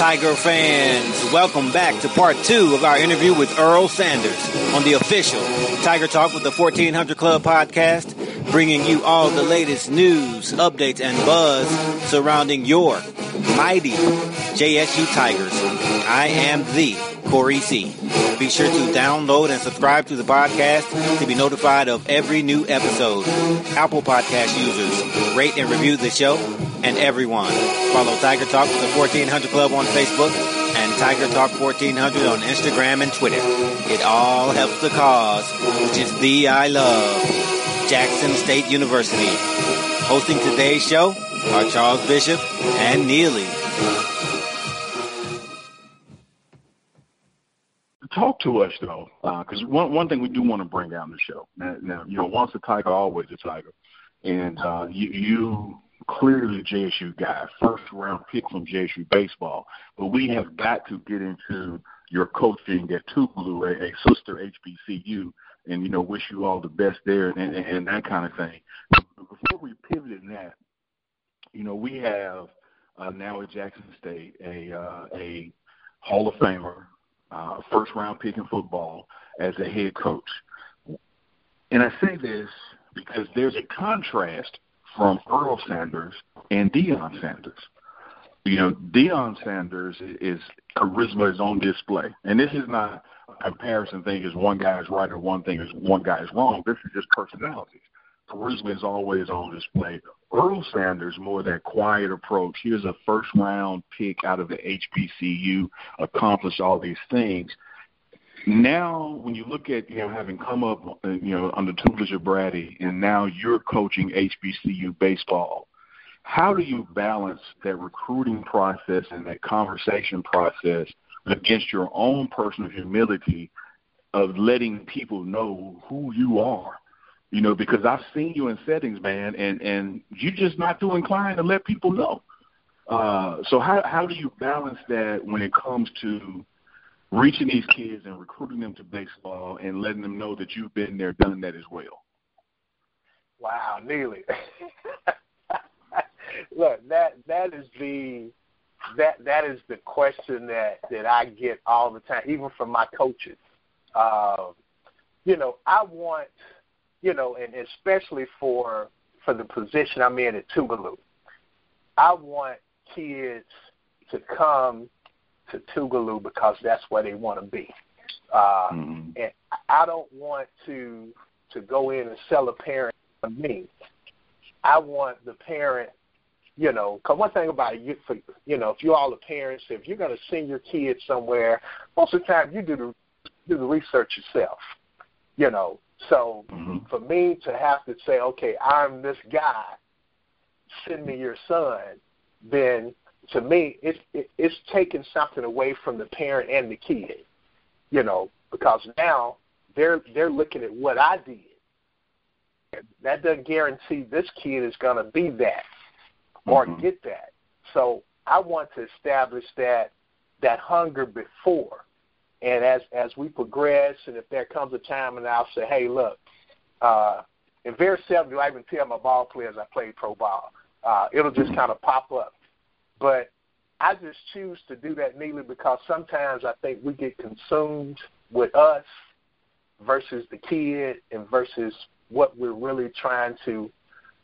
Tiger fans, welcome back to part two of our interview with Earl Sanders on the official Tiger Talk with the 1400 Club podcast, bringing you all the latest news, updates, and buzz surrounding your mighty JSU Tigers. I am the Corey C. Be sure to download and subscribe to the podcast to be notified of every new episode. Apple Podcast users, rate and review the show, and everyone. Follow Tiger Talk with the 1400 Club on Facebook and Tiger Talk 1400 on Instagram and Twitter. It all helps the cause, which is the I love, Jackson State University. Hosting today's show are Charles Bishop and Neely. talk to us though, because uh, one one thing we do want to bring down the show. Now, now, you know, once a tiger, always a tiger, and uh, you, you clearly JSU guy, first round pick from JSU baseball. But we have got to get into your coaching at Tougaloo, a, a sister HBCU, and you know, wish you all the best there and, and, and that kind of thing. Before we pivot in that, you know, we have uh, now at Jackson State a uh, a Hall of Famer, uh, first round pick in football as a head coach. And I say this because there's a contrast from Earl Sanders and Deion Sanders. You know, Deion Sanders is charisma is on display, and this is not a comparison thing. Is one guy is right or one thing is one guy is wrong. This is just personalities. Charisma is always on display. Earl Sanders more that quiet approach. Here's a first round pick out of the HBCU, accomplished all these things now when you look at you know having come up you know under Tutelage of Braddy and now you're coaching HBCU baseball, how do you balance that recruiting process and that conversation process against your own personal humility of letting people know who you are? You know, because I've seen you in settings, man, and and you're just not too inclined to let people know. Uh, so how how do you balance that when it comes to reaching these kids and recruiting them to baseball and letting them know that you've been there, done that as well? Wow, Neely. Look, that that is the that that is the question that that I get all the time, even from my coaches. Uh, you know, I want, you know, and especially for for the position I'm in at Tougaloo, I want kids to come to Tougaloo because that's where they want to be. Uh, mm-hmm. And I don't want to to go in and sell a parent on me. I want the parent, you know, because one thing about it, you, for, you know, if you're all the parents, if you're going to send your kids somewhere, most of the time you do the do the research yourself, you know. So mm-hmm. for me to have to say, okay, I'm this guy, send me your son, then to me, it's it, it's taking something away from the parent and the kid, you know, because now they're they're looking at what I did. That doesn't guarantee this kid is going to be that or mm-hmm. get that. So I want to establish that that hunger before, and as as we progress, and if there comes a time, and I'll say, hey, look, uh, and very seldom do I even tell my ball players I played pro ball. Uh, it'll just kind of pop up. But I just choose to do that, Neely, because sometimes I think we get consumed with us versus the kid and versus what we're really trying to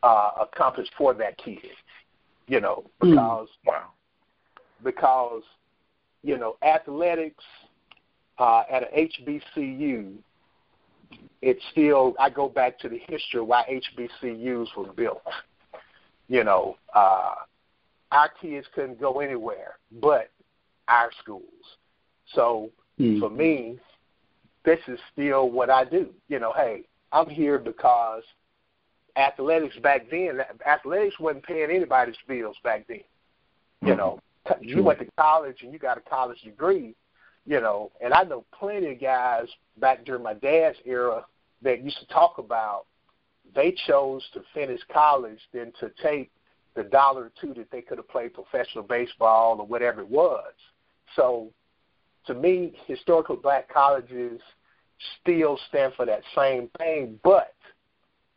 uh, accomplish for that kid. You know, hmm. because mm. wow. because you know athletics uh, at an HBCU, it's still I go back to the history why HBCUs were built. You know, uh, our kids couldn't go anywhere but our schools. So mm. for me, this is still what I do. You know, hey, I'm here because athletics back then, athletics wasn't paying anybody's bills back then. You mm-hmm. know, you went to college and you got a college degree, you know, and I know plenty of guys back during my dad's era that used to talk about they chose to finish college than to take the dollar or two that they could have played professional baseball or whatever it was. So to me, historical black colleges still stand for that same thing, but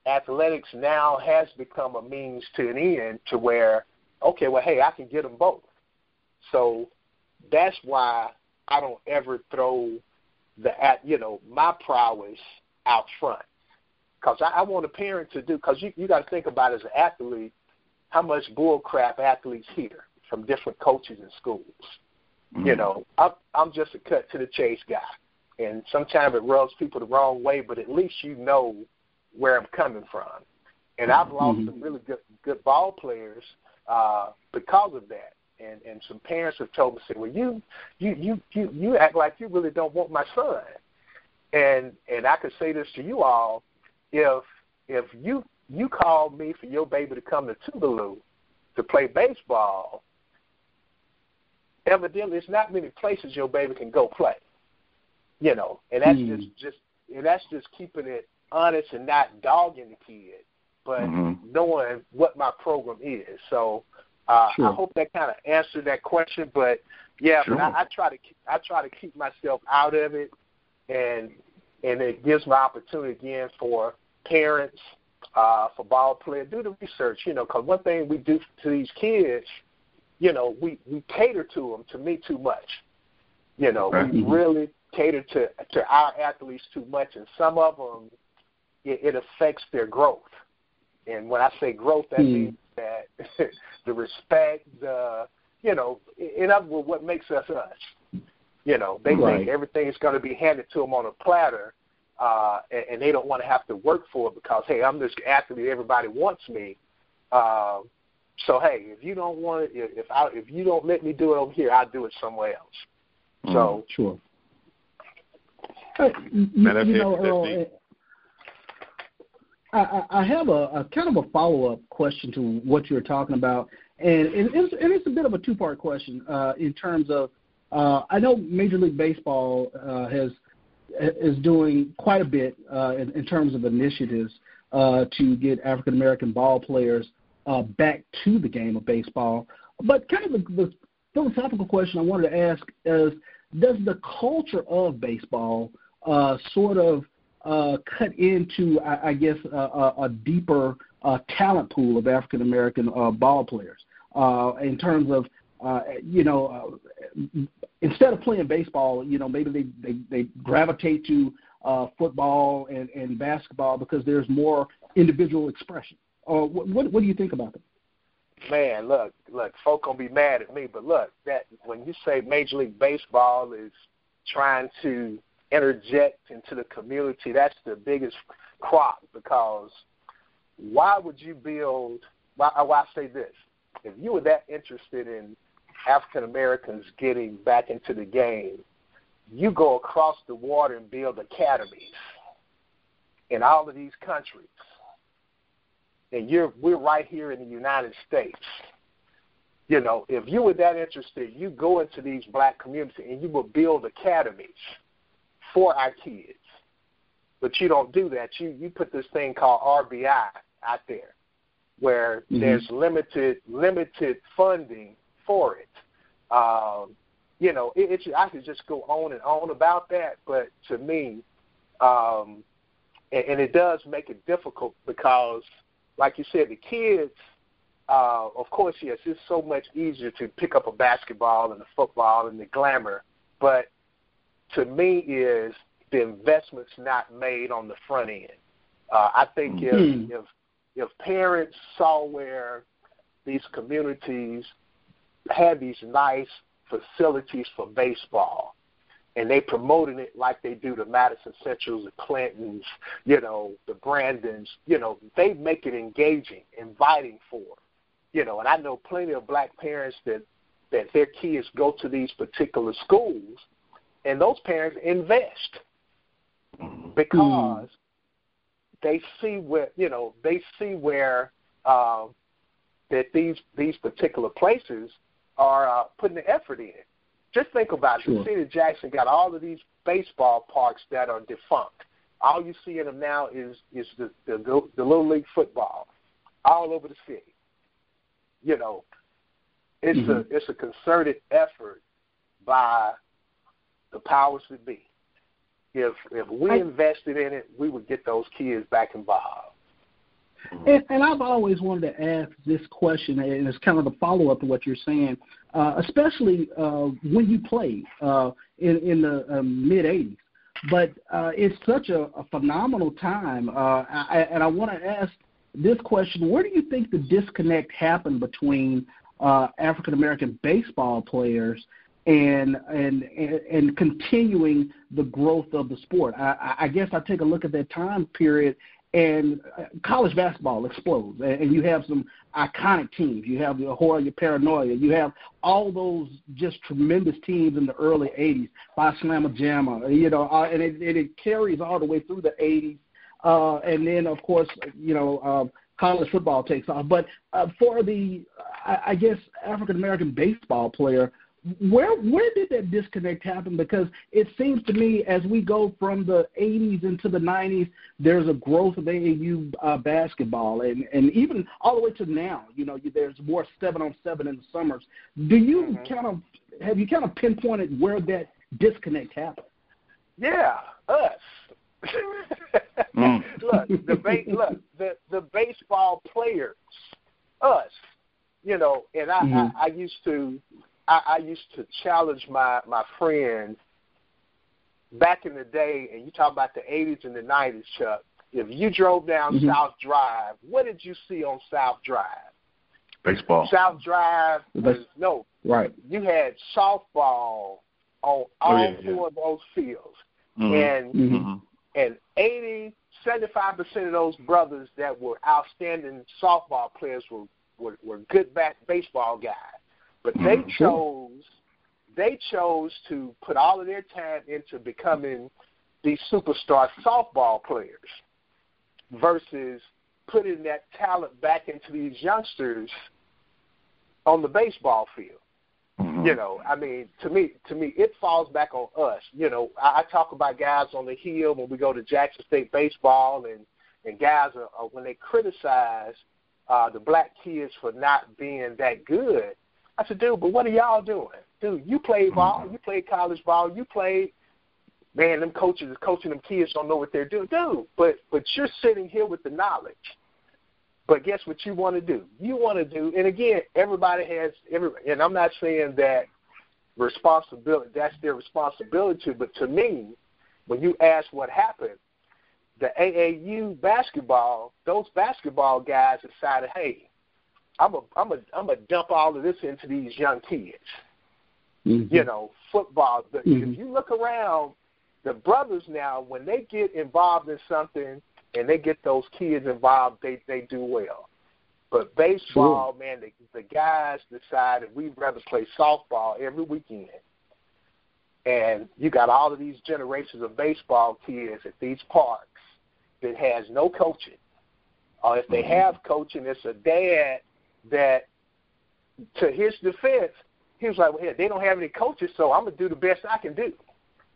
athletics now has become a means to an end to where, okay, well, hey, I can get them both. So that's why I don't ever throw the at you know my prowess out front because I, I want a parent to do because you you got to think about as an athlete how much bull crap athletes hear from different coaches and schools. Mm-hmm. You know, I'm I'm just a cut to the chase guy, and sometimes it rubs people the wrong way, but at least you know where I'm coming from. And I've lost mm-hmm. some really good good ball players uh, because of that and and some parents have told me, say, well, you you you you you act like you really don't want my son, and and I could say this to you all, if if you you call me for your baby to come to Tougaloo to play baseball, evidently it's not many places your baby can go play, you know, and that's mm. just just and that's just keeping it honest and not dogging the kid, but mm-hmm. knowing what my program is. So uh, sure. I hope that kind of answered that question. But yeah, sure. but I, I try to I try to keep myself out of it, and and it gives my opportunity again for parents, uh, for ball players, do the research. You know, because one thing we do to these kids, you know, we we cater to them to me too much. You know, right. we really cater to to our athletes too much, and some of them it, it affects their growth. And when I say growth, that mm. means that the respect, the you know, in other words, what makes us us. You know, they right. think everything is going to be handed to them on a platter, uh, and, and they don't want to have to work for it because hey, I'm this athlete, everybody wants me. Uh, so hey, if you don't want it, if I if you don't let me do it over here, I'll do it somewhere else. Mm, so sure. Uh, you, you know, Earl, I, I have a, a kind of a follow up question to what you're talking about, and, and, it's, and it's a bit of a two part question uh, in terms of uh, I know Major League Baseball uh, has is doing quite a bit uh, in, in terms of initiatives uh, to get African American ball players uh, back to the game of baseball. But kind of the, the philosophical question I wanted to ask is: Does the culture of baseball sort of uh, cut into, I, I guess, a, a deeper uh, talent pool of African American uh, ball players uh, in terms of, uh, you know, uh, instead of playing baseball, you know, maybe they they, they gravitate to uh, football and, and basketball because there's more individual expression. Uh, what, what what do you think about that? Man, look, look, folk gonna be mad at me, but look, that when you say Major League Baseball is trying to interject into the community, that's the biggest crop because why would you build? Why, I say this? If you were that interested in African Americans getting back into the game, you go across the water and build academies in all of these countries. And you're we're right here in the United States. You know, if you were that interested, you go into these black communities and you will build academies for our kids. But you don't do that. You you put this thing called RBI out there, where mm-hmm. there's limited limited funding for it. Um, you know, it, it's I could just go on and on about that, but to me, um, and, and it does make it difficult because, like you said, the kids. Uh, of course, yes, it's so much easier to pick up a basketball and a football and the glamour, but to me is the investment's not made on the front end. Uh, I think mm-hmm. if if if parents saw where these communities had these nice facilities for baseball, and they promoted it like they do the Madison Centrals, the Clintons, you know, the Brandons, you know, they make it engaging, inviting for, you know, and I know plenty of black parents that that their kids go to these particular schools and those parents invest because they see where you know they see where uh, that these these particular places are uh, putting the effort in. Just think about it. Sure. The city of Jackson got all of these baseball parks that are defunct. All you see in them now is is the the, the little league football all over the city. You know, it's mm-hmm. a it's a concerted effort by the powers that be. If if we I, invested in it, we would get those kids back involved. And, and I've always wanted to ask this question, and it's kind of the follow up to what you're saying, uh, especially uh, when you played uh, in, in the um, mid '80s. But uh, it's such a, a phenomenal time, uh, I, and I want to ask this question: Where do you think the disconnect happened between uh, African American baseball players and, and and continuing the growth of the sport? I, I guess I take a look at that time period and uh, college basketball explodes, and you have some iconic teams. You have the Hoya Paranoia. You have all those just tremendous teams in the early '80s. Phi Slama Jama, you know, uh, and it, it carries all the way through the '80s. Uh, and then, of course, you know, uh, college football takes off. But uh, for the, I, I guess, African American baseball player, where where did that disconnect happen? Because it seems to me as we go from the 80s into the 90s, there's a growth of AAU uh, basketball, and and even all the way to now, you know, there's more seven on seven in the summers. Do you mm-hmm. kind of have you kind of pinpointed where that disconnect happened? Yeah, us. mm. look, the ba- look the the baseball players, us. You know, and I, mm-hmm. I I used to I, I used to challenge my my friends back in the day, and you talk about the '80s and the '90s, Chuck. If you drove down mm-hmm. South Drive, what did you see on South Drive? Baseball. South Drive was no right. You had softball on all oh, yeah, four yeah. of those fields, mm-hmm. and mm-hmm. and 80, 75 percent of those brothers that were outstanding softball players were were, were good bat baseball guys. But they mm-hmm. chose they chose to put all of their time into becoming these superstar softball players versus putting that talent back into these youngsters on the baseball field. Mm-hmm. You know, I mean, to me, to me, it falls back on us. You know, I, I talk about guys on the hill when we go to Jackson State baseball, and and guys are, are when they criticize uh, the black kids for not being that good. I said, dude, but what are y'all doing? Dude, you play mm-hmm. ball, you play college ball, you play man, them coaches is coaching them kids don't know what they're doing. Dude, but but you're sitting here with the knowledge. But guess what you want to do? You want to do and again, everybody has every and I'm not saying that responsibility that's their responsibility, but to me, when you ask what happened, the AAU basketball, those basketball guys decided, hey, I'm a I'm a I'm a dump all of this into these young kids. Mm-hmm. You know, football. The, mm-hmm. If you look around, the brothers now, when they get involved in something and they get those kids involved, they they do well. But baseball, sure. man, the, the guys decided we'd rather play softball every weekend. And you got all of these generations of baseball kids at these parks that has no coaching. Or if they mm-hmm. have coaching, it's a dad that, to his defense, he was like, "Well, hey, they don't have any coaches, so I'm gonna do the best I can do."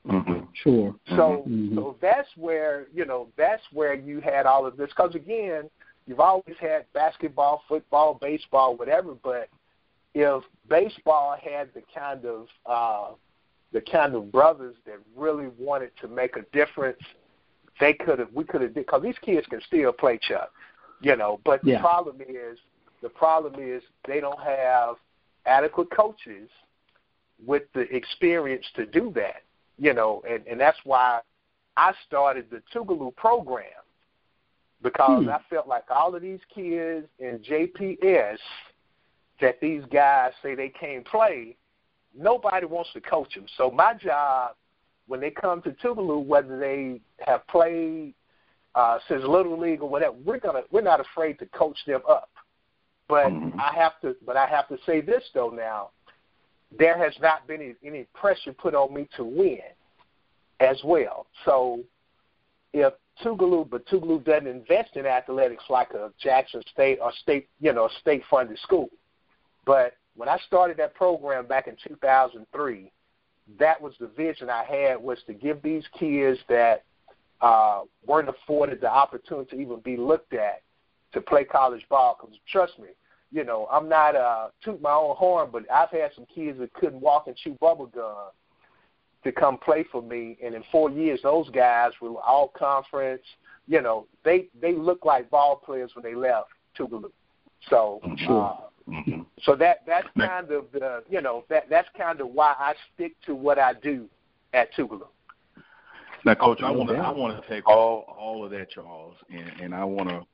Mm-hmm. Sure. So, mm-hmm. so that's where you know that's where you had all of this. Because again, you've always had basketball, football, baseball, whatever. But if baseball had the kind of uh, the kind of brothers that really wanted to make a difference, they could have. We could have. Because these kids can still play Chuck, you know. But yeah. the problem is the problem is they don't have adequate coaches with the experience to do that, you know, and, and that's why I started the Tougaloo program because hmm. I felt like all of these kids in JPS that these guys say they can't play, nobody wants to coach them. So my job when they come to Tougaloo, whether they have played uh, since little league or whatever, we're gonna we're not afraid to coach them up. But mm-hmm. I have to, but I have to say this though. Now, there has not been any, any pressure put on me to win, as well. So, if Tougaloo, but Tougaloo doesn't invest in athletics like a Jackson State or state, you know, state funded school. But when I started that program back in 2003, that was the vision I had was to give these kids that uh, weren't afforded the opportunity to even be looked at to play college ball. Because trust me, you know, I'm not uh, toot my own horn, but I've had some kids that couldn't walk and chew bubble gum to come play for me, and in four years, those guys were all conference. You know, they they looked like ball players when they left Tougaloo. So, sure. uh, Mm-hmm. So that that's kind of the you know that that's kind of why I stick to what I do at Tougaloo. Now, Coach, I want to I want to take all all of that, Charles, and and I want to.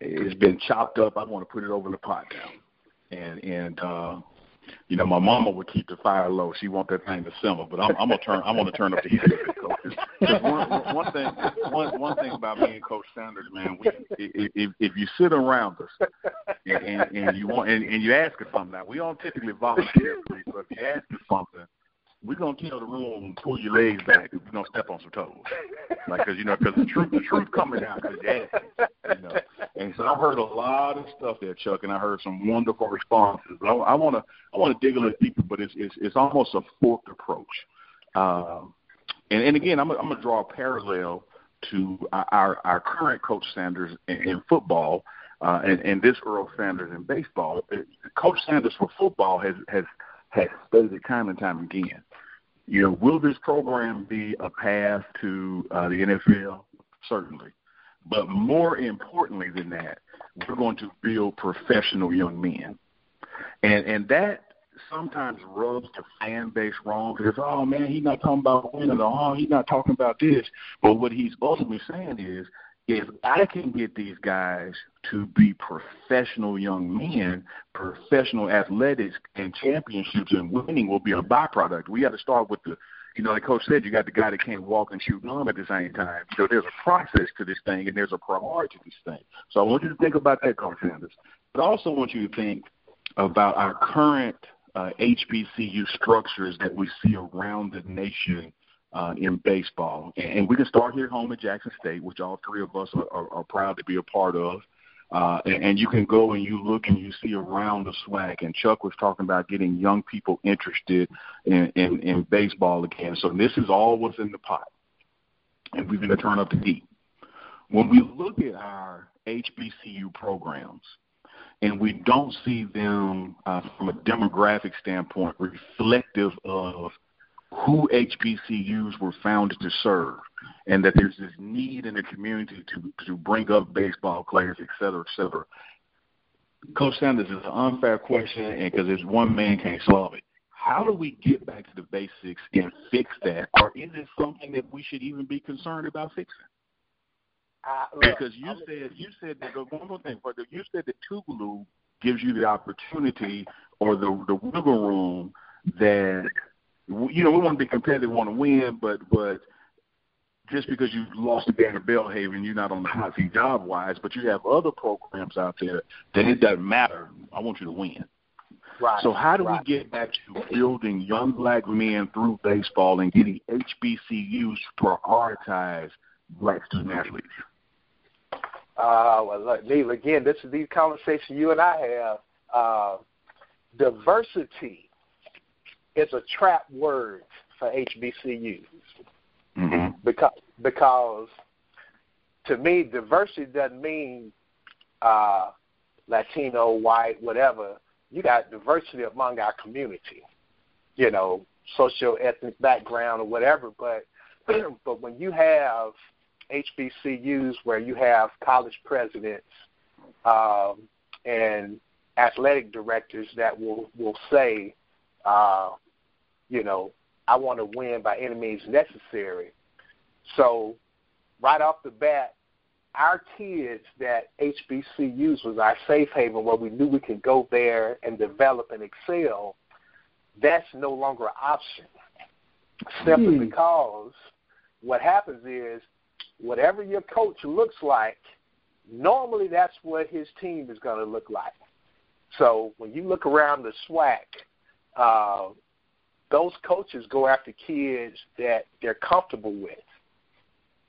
It's been chopped up. I want to put it over the pot now, and and uh, you know, my mama would keep the fire low. She want that thing to simmer, but I'm, I'm gonna turn. I want to turn up the heat. One, one thing, one one thing about me and Coach Sanders, man, we, if if you sit around us and, and, and you want and, and you ask us something, now we don't typically volunteer, but if you ask us something, we're gonna tell the room pull your legs back. We're gonna step on some toes, like because you know because the truth the truth coming out because you know. And so I heard a lot of stuff there, Chuck, and I heard some wonderful responses. I, I want to I want to dig a little deeper, but it's it's it's almost a forked approach. Um, and and again, I'm I'm gonna draw a parallel to our our current coach Sanders in, in football. Uh, and, and this Earl Sanders in baseball, Coach Sanders for football has has has stated time and time again you know, will this program be a path to uh, the NFL? Certainly. But more importantly than that, we're going to build professional young men. And and that sometimes rubs the fan base wrong because oh man, he's not talking about winning oh he's not talking about this. But what he's ultimately saying is if I can get these guys to be professional young men, professional athletics and championships and winning will be a byproduct. We got to start with the, you know, like Coach said, you got the guy that can't walk and shoot gum at the same time. So there's a process to this thing and there's a priority to this thing. So I want you to think about that, Coach Sanders. But I also want you to think about our current uh, HBCU structures that we see around the nation uh, in baseball. And, we can start here home at Jackson State, which all three of us are, are, are proud to be a part of. Uh, and, and you can go and you look and you see around the SWAC. And Chuck was talking about getting young people interested in, in, in baseball again. So this is all what's in the pot. And we're going to turn up the heat. When we look at our HBCU programs, and we don't see them uh, from a demographic standpoint reflective of who HBCUs were founded to serve, and that there's this need in the community to to bring up baseball players, et cetera, et cetera. Coach Sanders is an unfair question, and because there's one man can't solve it. How do we get back to the basics and fix that, or is it something that we should even be concerned about fixing? Uh, look, because you said you said that one more thing, but you said that Tougaloo gives you the opportunity or the the wiggle room that you know, we want to be competitive, we want to win, but but just because you lost to Banner Belhaven, you're not on the hot seat job wise, but you have other programs out there that it doesn't matter. I want you to win. Right. So how do right. we get back to building young black men through baseball and getting HBCUs to prioritize black student athletes? Uh, well, look, Neil, again, this is the conversation you and I have. Uh, diversity it's a trap word for HBCUs mm-hmm. because because to me diversity doesn't mean uh, Latino, white, whatever. You got diversity among our community, you know, social ethnic background or whatever. But but when you have HBCUs where you have college presidents um, and athletic directors that will will say, uh, you know, I want to win by any means necessary. So, right off the bat, our kids that HBCUs was our safe haven where we knew we could go there and develop and excel, that's no longer an option. Simply hmm. because what happens is whatever your coach looks like, normally that's what his team is going to look like. So when you look around the SWAC, uh, those coaches go after kids that they're comfortable with.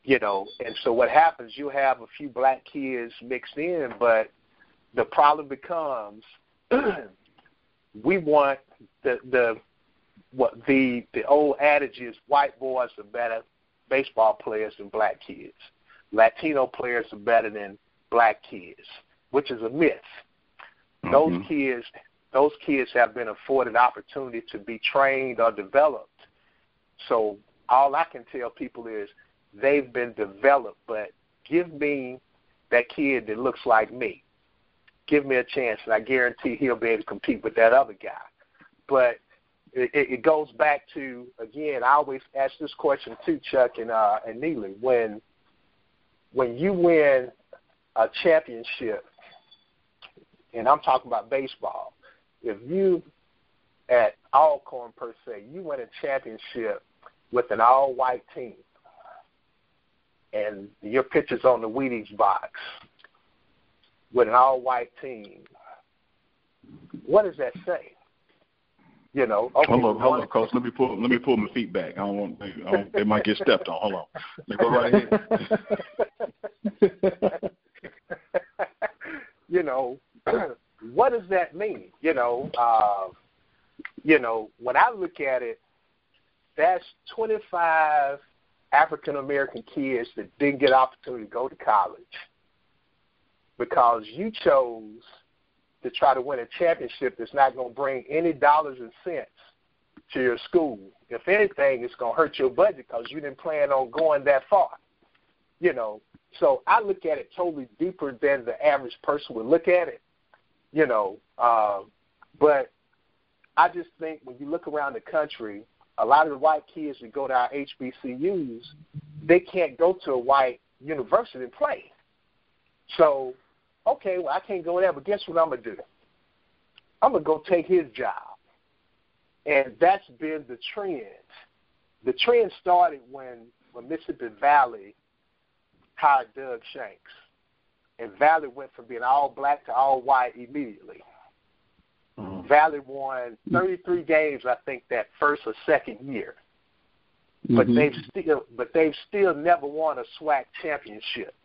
you know, and so what happens? You have a few black kids mixed in, but the problem becomes we want the the what the the old adage is white boys are better baseball players than black kids. Latino players are better than black kids, which is a myth. Mm-hmm. Those kids those kids have been afforded opportunity to be trained or developed. So all I can tell people is they've been developed, but give me that kid that looks like me. Give me a chance, and I guarantee he'll be able to compete with that other guy. But it, it goes back to again. I always ask this question too, Chuck and uh, and Neely. When when you win a championship, and I'm talking about baseball, if you at Alcorn per se, you win a championship with an all-white team, and your picture's on the Wheaties box with an all-white team. What does that say? You know. Okay, hold on, hold on, coach. Let me pull. Let me pull my feet back. I don't want. I don't, they might get stepped on. Hold on. Let me go right ahead. you know, what does that mean? You know, uh, you know, when I look at it, that's 25 African American kids that didn't get opportunity to go to college because you chose to try to win a championship that's not going to bring any dollars and cents to your school. If anything, it's going to hurt your budget because you didn't plan on going that far. You know, so I look at it totally deeper than the average person would look at it. You know, uh, but I just think when you look around the country, a lot of the white kids that go to our HBCUs, they can't go to a white university and play. So okay, well, I can't go there, but guess what I'm going to do? I'm going to go take his job. And that's been the trend. The trend started when, when Mississippi Valley hired Doug Shanks. And Valley went from being all black to all white immediately. Mm-hmm. Valley won 33 games, I think, that first or second year. But mm-hmm. they've still, but they've still never won a SWAC championship.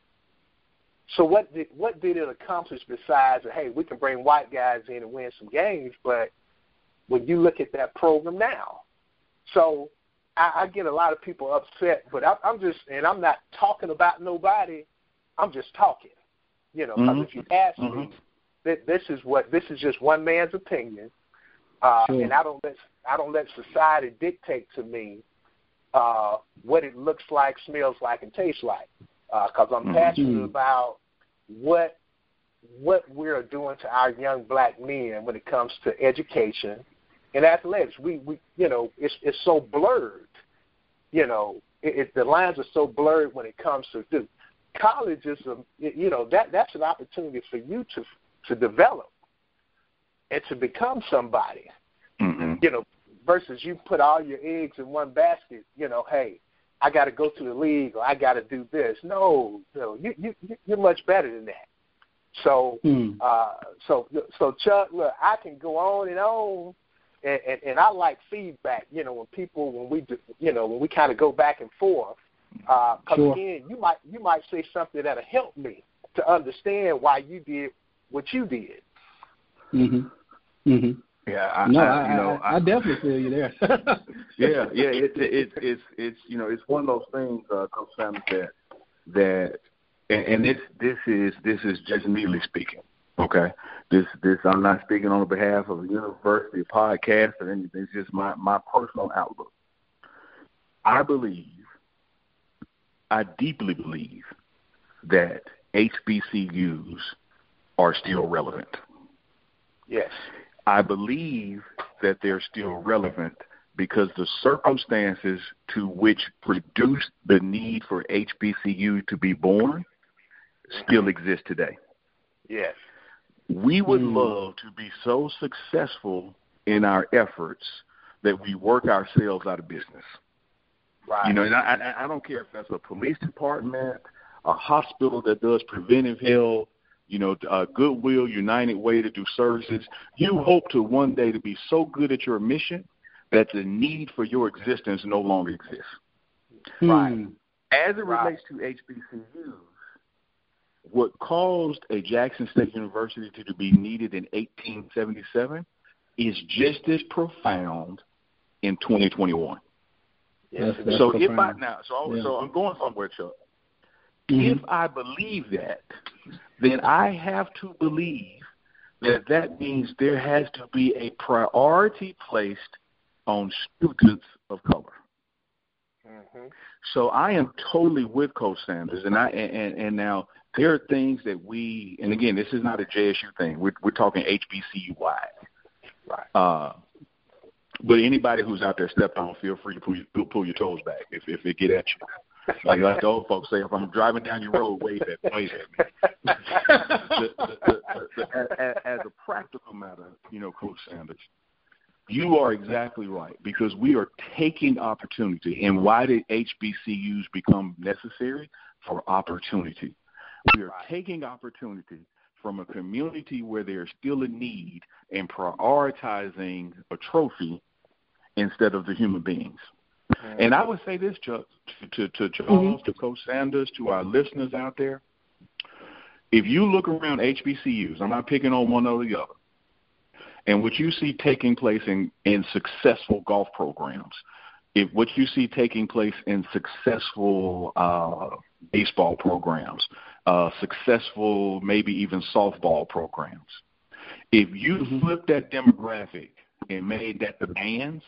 So what did what did it accomplish besides hey we can bring white guys in and win some games? But when you look at that program now, so I, I get a lot of people upset. But I, I'm just and I'm not talking about nobody. I'm just talking. You know, because mm-hmm. if you ask mm-hmm. me, that this is what this is just one man's opinion, uh, sure. and I don't let I don't let society dictate to me uh, what it looks like, smells like, and tastes like because uh, I'm mm-hmm. passionate about what what we're doing to our young black men when it comes to education and athletics. We we you know it's it's so blurred. You know, it, it, the lines are so blurred when it comes to dude, college is a you know that that's an opportunity for you to to develop and to become somebody. Mm-hmm. You know, versus you put all your eggs in one basket. You know, hey, I got to go to the league or I got to do this. No, no, you you you're much better than that. So, mm. uh, so so Chuck, look, I can go on and on, and, and and I like feedback. You know, when people when we do, you know when we kind of go back and forth, because uh, sure. again, you might you might say something that'll help me to understand why you did what you did. Mhm. Mhm. Yeah, I, no, I, you know, I, I definitely feel you there. yeah, yeah, it's it's it's it's you know, it's one of those things, uh, Coach Sam, that that, and, and this this is this is just me speaking. Okay, this this I'm not speaking on behalf of a university, podcast, or anything. It's just my my personal outlook. I believe, I deeply believe that HBCUs are still relevant. Yes. I believe that they're still relevant because the circumstances to which produced the need for HBCU to be born still exist today. Yes. We would mm. love to be so successful in our efforts that we work ourselves out of business. Right. You know, and I, I don't care if that's a police department, a hospital that does preventive health, you know, uh, Goodwill, United Way to do services. You hope to one day to be so good at your mission that the need for your existence no longer exists. Right. As it Right. relates to HBCUs, what caused a Jackson State University to be needed in 1877 is just as profound in 2021. Yes, That's- so if I profound. now, so Yeah. so I'm going somewhere, Chuck. Mhm. If I believe that, then I have to believe that that means there has to be a priority placed on students of color. hmm So I am totally with Coach Sanders, and I and and now there are things that we, and again, this is not a JSU thing. We're we're talking HBCU wide. Right. Uh, but anybody who's out there stepped on, feel free to pull, your- pull your toes back if if it get at you. Like like the old folks say, if I'm driving down your road, wave at wave at me. the, the, the, as, a practical matter, you know, Coach Sanders, you are exactly right because we are taking opportunity. And why did HBCUs become necessary? For opportunity. We are taking opportunity from a community where there's still a need and prioritizing a trophy instead of the human beings. And I would say this, Chuck, to, to, to Charles, to Coach Sanders, to our listeners out there. If you look around HBCUs, I'm not picking on one or the other, and what you see taking place in, in successful golf programs, if what you see taking place in successful uh, baseball programs, uh, successful maybe even softball programs, if you flip that demographic and made that the bands,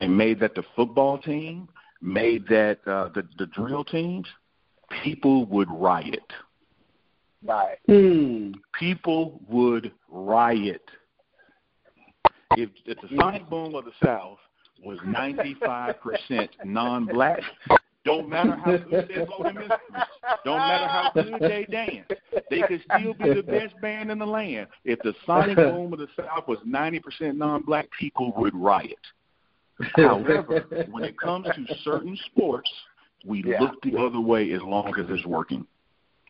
and made that the football team, made that uh, the the drill teams, people would riot. Right. Hmm. People would riot. If, if the sonic boom of the South was 95% non-black, don't matter how good they blow them instruments, don't matter how good they dance, they could still be the best band in the land. If the sonic boom of the South was 90% non-black, people would riot. However, when it comes to certain sports, we Yeah. look the other way as long as it's working.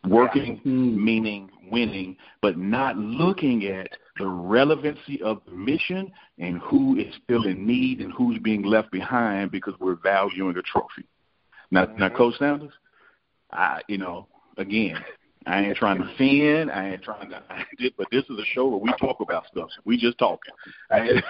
Working Hmm. meaning winning, but not looking at the relevancy of the mission and who is still in need and who's being left behind because we're valuing a trophy. Now, now, Coach Sanders, I, you know, again, I ain't trying to offend. I ain't trying to, but this is a show where we talk about stuff. We just talking. I,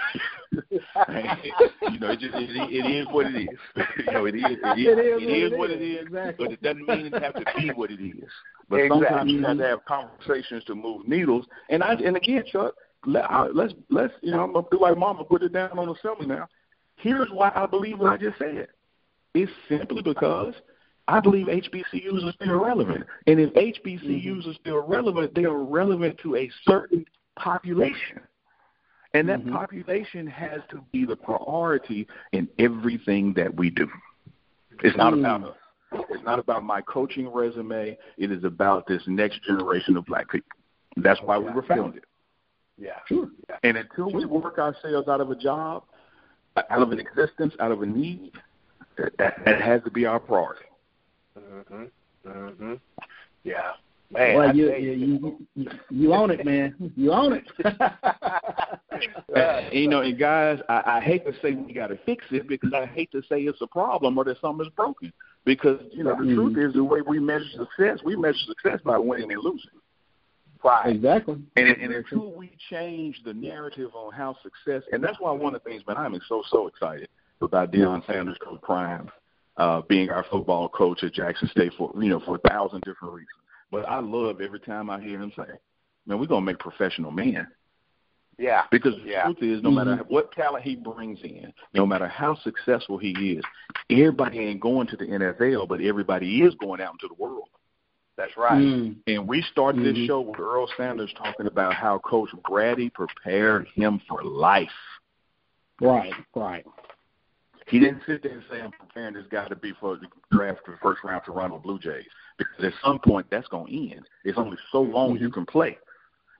you know, it just it, it is what it is. You know, it is it is, It is it is what it is, exactly. But it doesn't mean it have to be what it is. But Exactly. sometimes you have to have conversations to move needles. And I and again, Chuck, let, uh, let's let's you know I'm gonna do like Mama put it down on the assembly now. Here's why I believe what I just said. It's simply because I believe HBCUs are still relevant. And if HBCUs are still relevant, they are relevant to a certain population. And that Mhm. population has to be the priority in everything that we do. It's not Mm. about us. It's not about my coaching resume. It is about this next generation of black people. That's why we were founded. Yeah. Sure. And until we work ourselves out of a job, out of an existence, out of a need, that, that has to be our priority. Mhm. Mhm. Yeah. Man. well, you, you, you, you, you own it, man. You own it. Uh, you know, and guys, I, I hate to say we got to fix it because I hate to say it's a problem or that something's broken. Because you know, the Mhm. truth is the way we measure success, we measure success by winning and losing. Right. exactly. And, and until we change the narrative on how success, and that's why one of the things, man, I'm so so excited about Deion Sanders, Coach Prime, uh, being our football coach at Jackson State for you know for a thousand different reasons. But I love every time I hear him say, "Man, we're gonna make professional men." Yeah. Because the Yeah. truth is, no matter Mhm. what talent he brings in, no matter how successful he is, everybody ain't going to the NFL, but everybody is going out into the world. That's right. Mm. And we started this Mhm. show with Earl Sanders talking about how Coach Braddy prepared him for life. Right, right. He didn't sit there and say, I'm preparing this guy to be for the draft for the first round to Toronto Blue Jays. Because at some point that's gonna end. It's only so long you can play.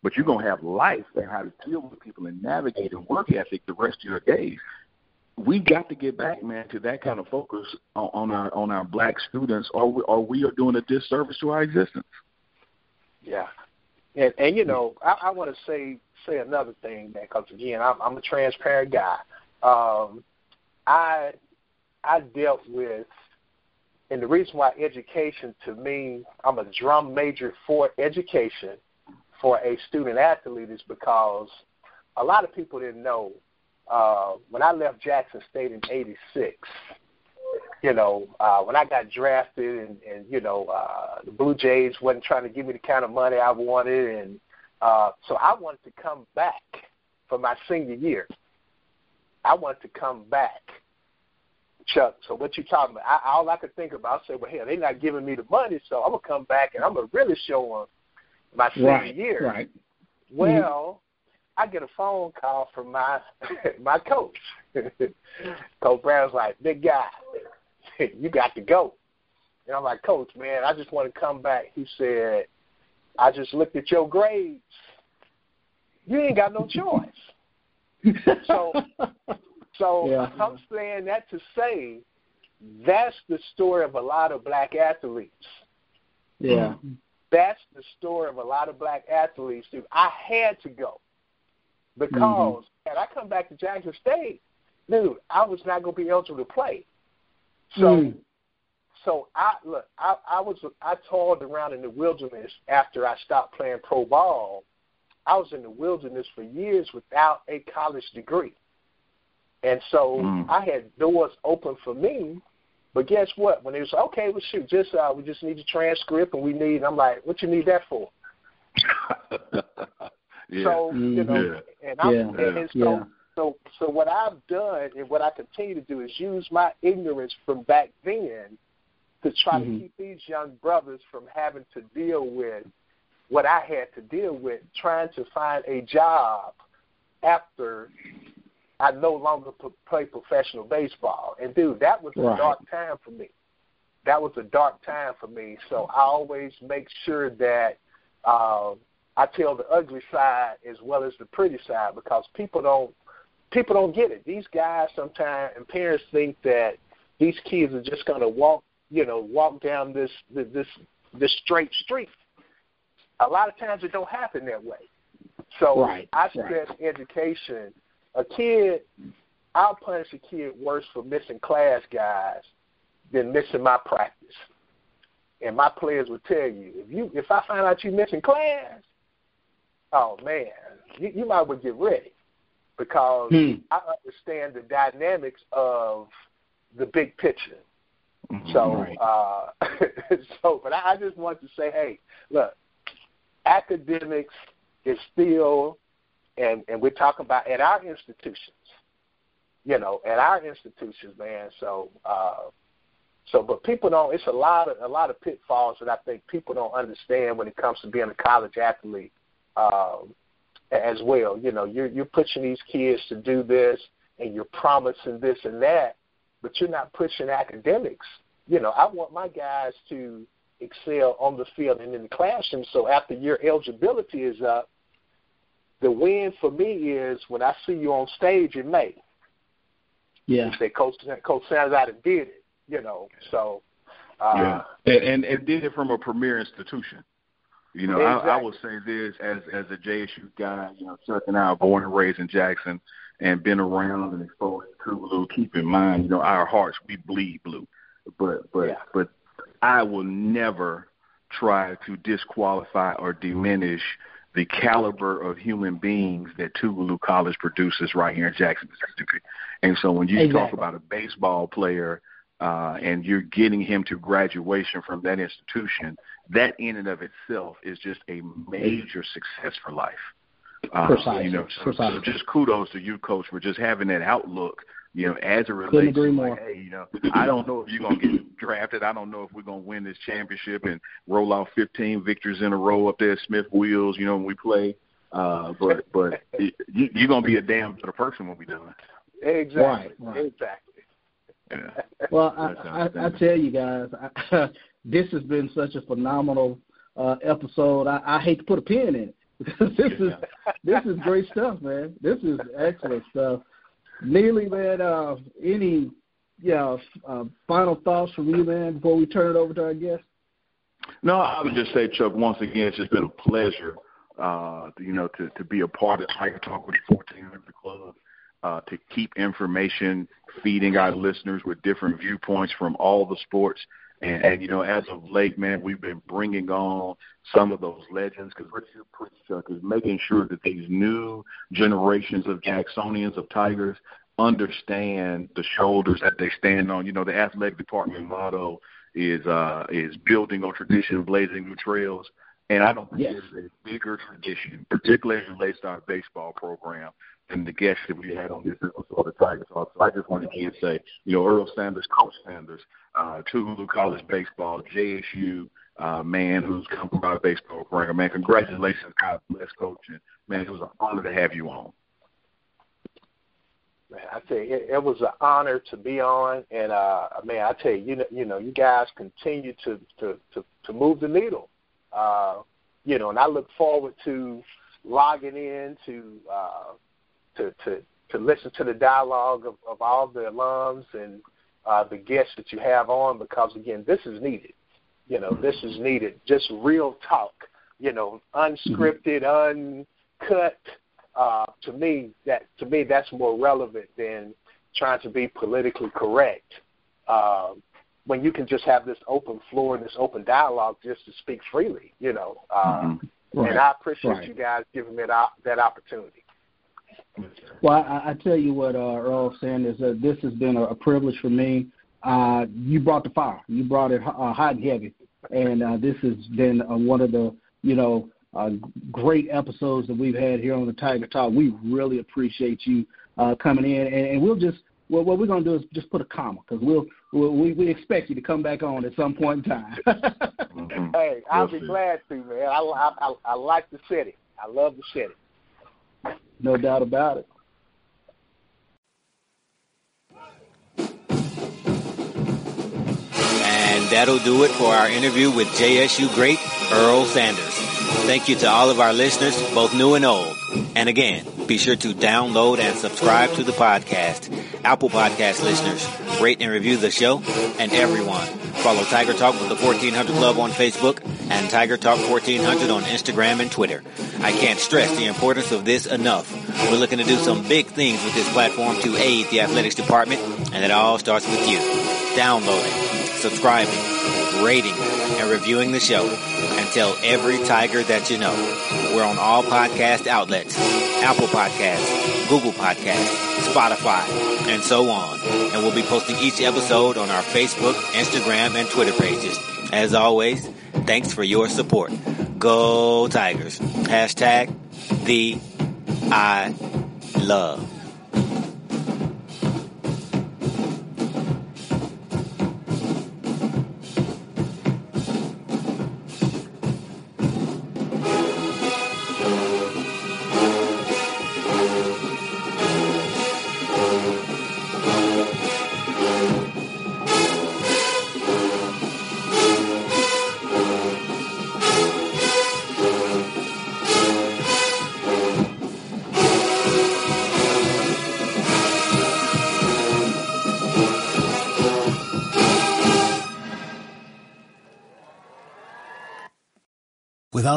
But you're gonna have life and how to deal with people and navigate and work ethic the rest of your days. We've got to get back, man, to that kind of focus on, on our on our black students, or we, or we are doing a disservice to our existence. Yeah, and and you know, I, I want to say say another thing, man, because again, I'm, I'm a transparent guy. Um, I I dealt with and the reason why education to me, I'm a drum major for education for a student athlete is because a lot of people didn't know uh, when I left Jackson State in '86. You know, uh, when I got drafted, and, and you know, uh, the Blue Jays wasn't trying to give me the kind of money I wanted, and uh, so I wanted to come back for my senior year. I want to come back, Chuck. So what you talking about? I, all I could think about, I said, well, hell, they're not giving me the money, so I'm gonna come back and I'm gonna really show them my senior right, year. Right. Well, I get a phone call from my my coach. coach Brown's like, big guy, you got to go. And I'm like, Coach, man, I just want to come back. He said, I just looked at your grades. You ain't got no choice. So, so yeah. I'm saying that to say that's the story of a lot of black athletes. Yeah. That's the story of a lot of black athletes. Dude, I had to go because mm-hmm. had I come back to Jackson State, dude, I was not going to be eligible to play. So, mm. so I look, I, I was I toiled around in the wilderness after I stopped playing pro ball. I was in the wilderness for years without a college degree, and so mm. I had doors open for me. But guess what? When they was okay, well shoot, just uh, we just need a transcript, and we need. I'm like, what you need that for? yeah. So you know, yeah. and I'm yeah. and, and so yeah. so so what I've done and what I continue to do is use my ignorance from back then to try mm-hmm. to keep these young brothers from having to deal with what I had to deal with trying to find a job after I no longer p- play professional baseball. And dude, that was a dark time for me. That was a dark time for me. So I always make sure that uh, I tell the ugly side as well as the pretty side because people don't people don't get it. These guys sometimes and parents think that these kids are just going to walk, you know, walk down this this this straight street. A lot of times it don't happen that way. So right, I stress right. education. A kid, I'll punish a kid worse for missing class, guys, than missing my practice. And my players will tell you if you if I find out you missing class, oh man, you, you might well get ready because hmm. I understand the dynamics of the big picture. Mm-hmm. So, right. uh, so, but I, I just want to say, hey, look, academics is still, and and we're talking about at our institutions, you know, at our institutions, man. So, uh, so, but people don't. It's a lot of a lot of pitfalls that I think people don't understand when it comes to being a college athlete. Um, as well. You know, you're you're pushing these kids to do this and you're promising this and that, but you're not pushing academics. You know, I want my guys to excel on the field and in the classroom. So after your eligibility is up, the win for me is when I see you on stage in May. Yeah. You say Coach Coach Sanders out and did it. You know, so uh, yeah, and, and and did it from a premier institution. You know, exactly. I, I will say this as as a JSU guy. You know, Chuck and I are born and raised in Jackson, and been around and exposed to blue. Keep in mind, you know, our hearts we bleed blue, but but yeah. but I will never try to disqualify or diminish the caliber of human beings that Tougaloo College produces right here in Jackson, Mississippi. And so when you exactly. talk about a baseball player uh, and you're getting him to graduation from that institution, that in and of itself is just a major success for life. Uh, Precisely. You know, so, Precisely. so just kudos to you, Coach, for just having that outlook. You know, as it relates Couldn't to more. like, hey, you know, I don't know if you're gonna get drafted. I don't know if we're gonna win this championship and roll out 15 victories in a row up there at Smith-Wills. You know, when we play. Uh, but but it, you, you're gonna be a damn better person when we done. Exactly. Right, right. Exactly. Yeah. Well, I, I, I tell you guys, I, this has been such a phenomenal uh, episode. I, I hate to put a pin in it because this is this is great stuff, man. This is excellent stuff. Neely, man, uh, any yeah uh, final thoughts from you, man, before we turn it over to our guest? No, I would just say, Chuck, once again, it's just been a pleasure, uh, you know, to, to be a part of Tiger Talk with the 1400 Club, uh, to keep information feeding our listeners with different viewpoints from all the sports. And, and you know, as of late, man, we've been bringing on some of those legends because Richard Prichuk is making sure that these new generations of Jacksonians of Tigers understand the shoulders that they stand on. You know, the athletic department motto is uh, is building on tradition, blazing new trails. And I don't think yes. there's a bigger tradition, particularly as it relates to our baseball program, than the guests that we had on this episode of Tiger Talk. So I just want to say, you know, Earl Sanders, Coach Sanders, uh, Tougaloo College Baseball, JSU, uh, man who's come from our baseball program. Man, congratulations, God bless, Coach. And, man, it was an honor to have you on. Man, I tell you, it, it was an honor to be on, and uh, man, I tell you, you know, you know, you guys continue to to to, to move the needle, uh, you know, and I look forward to logging in to uh, to to to listen to the dialogue of, of all the alums and uh, the guests that you have on, because again, this is needed. You know, this is needed. Just real talk. You know, unscripted, uncut uh, to me that to me that's more relevant than trying to be politically correct. Uh, when you can just have this open floor and this open dialogue just to speak freely, you know. Uh, mm-hmm. right. And I appreciate right. you guys giving me that, that opportunity. Well, I, I tell you what, uh, Earl Sanders, uh, this has been a, a privilege for me. Uh, you brought the fire. You brought it uh, hot and heavy, and uh, this has been uh, one of the you know uh, great episodes that we've had here on the Tiger Talk. We really appreciate you uh, coming in, and, and we'll just well, what we're going to do is just put a comma because we'll, we'll we we expect you to come back on at some point in time. mm-hmm. Hey, I'll we'll be see. glad to, man. I, I I I like the city. I love the city. No doubt about it. And that'll do it for our interview with JSU great Earl Sanders. Thank you to all of our listeners, both new and old. And again, be sure to download and subscribe to the podcast. Apple Podcast listeners, rate and review the show, and everyone. Follow Tiger Talk with the 1400 Club on Facebook and Tiger Talk 1400 on Instagram and Twitter. I can't stress the importance of this enough. We're looking to do some big things with this platform to aid the athletics department, and it all starts with you. Downloading, subscribing, rating, and reviewing the show. Tell every Tiger that you know. We're on all podcast outlets. Apple Podcasts, Google Podcasts, Spotify, and so on. And we'll be posting each episode on our Facebook, Instagram, and Twitter pages. As always, thanks for your support. Go Tigers. Hashtag the I love.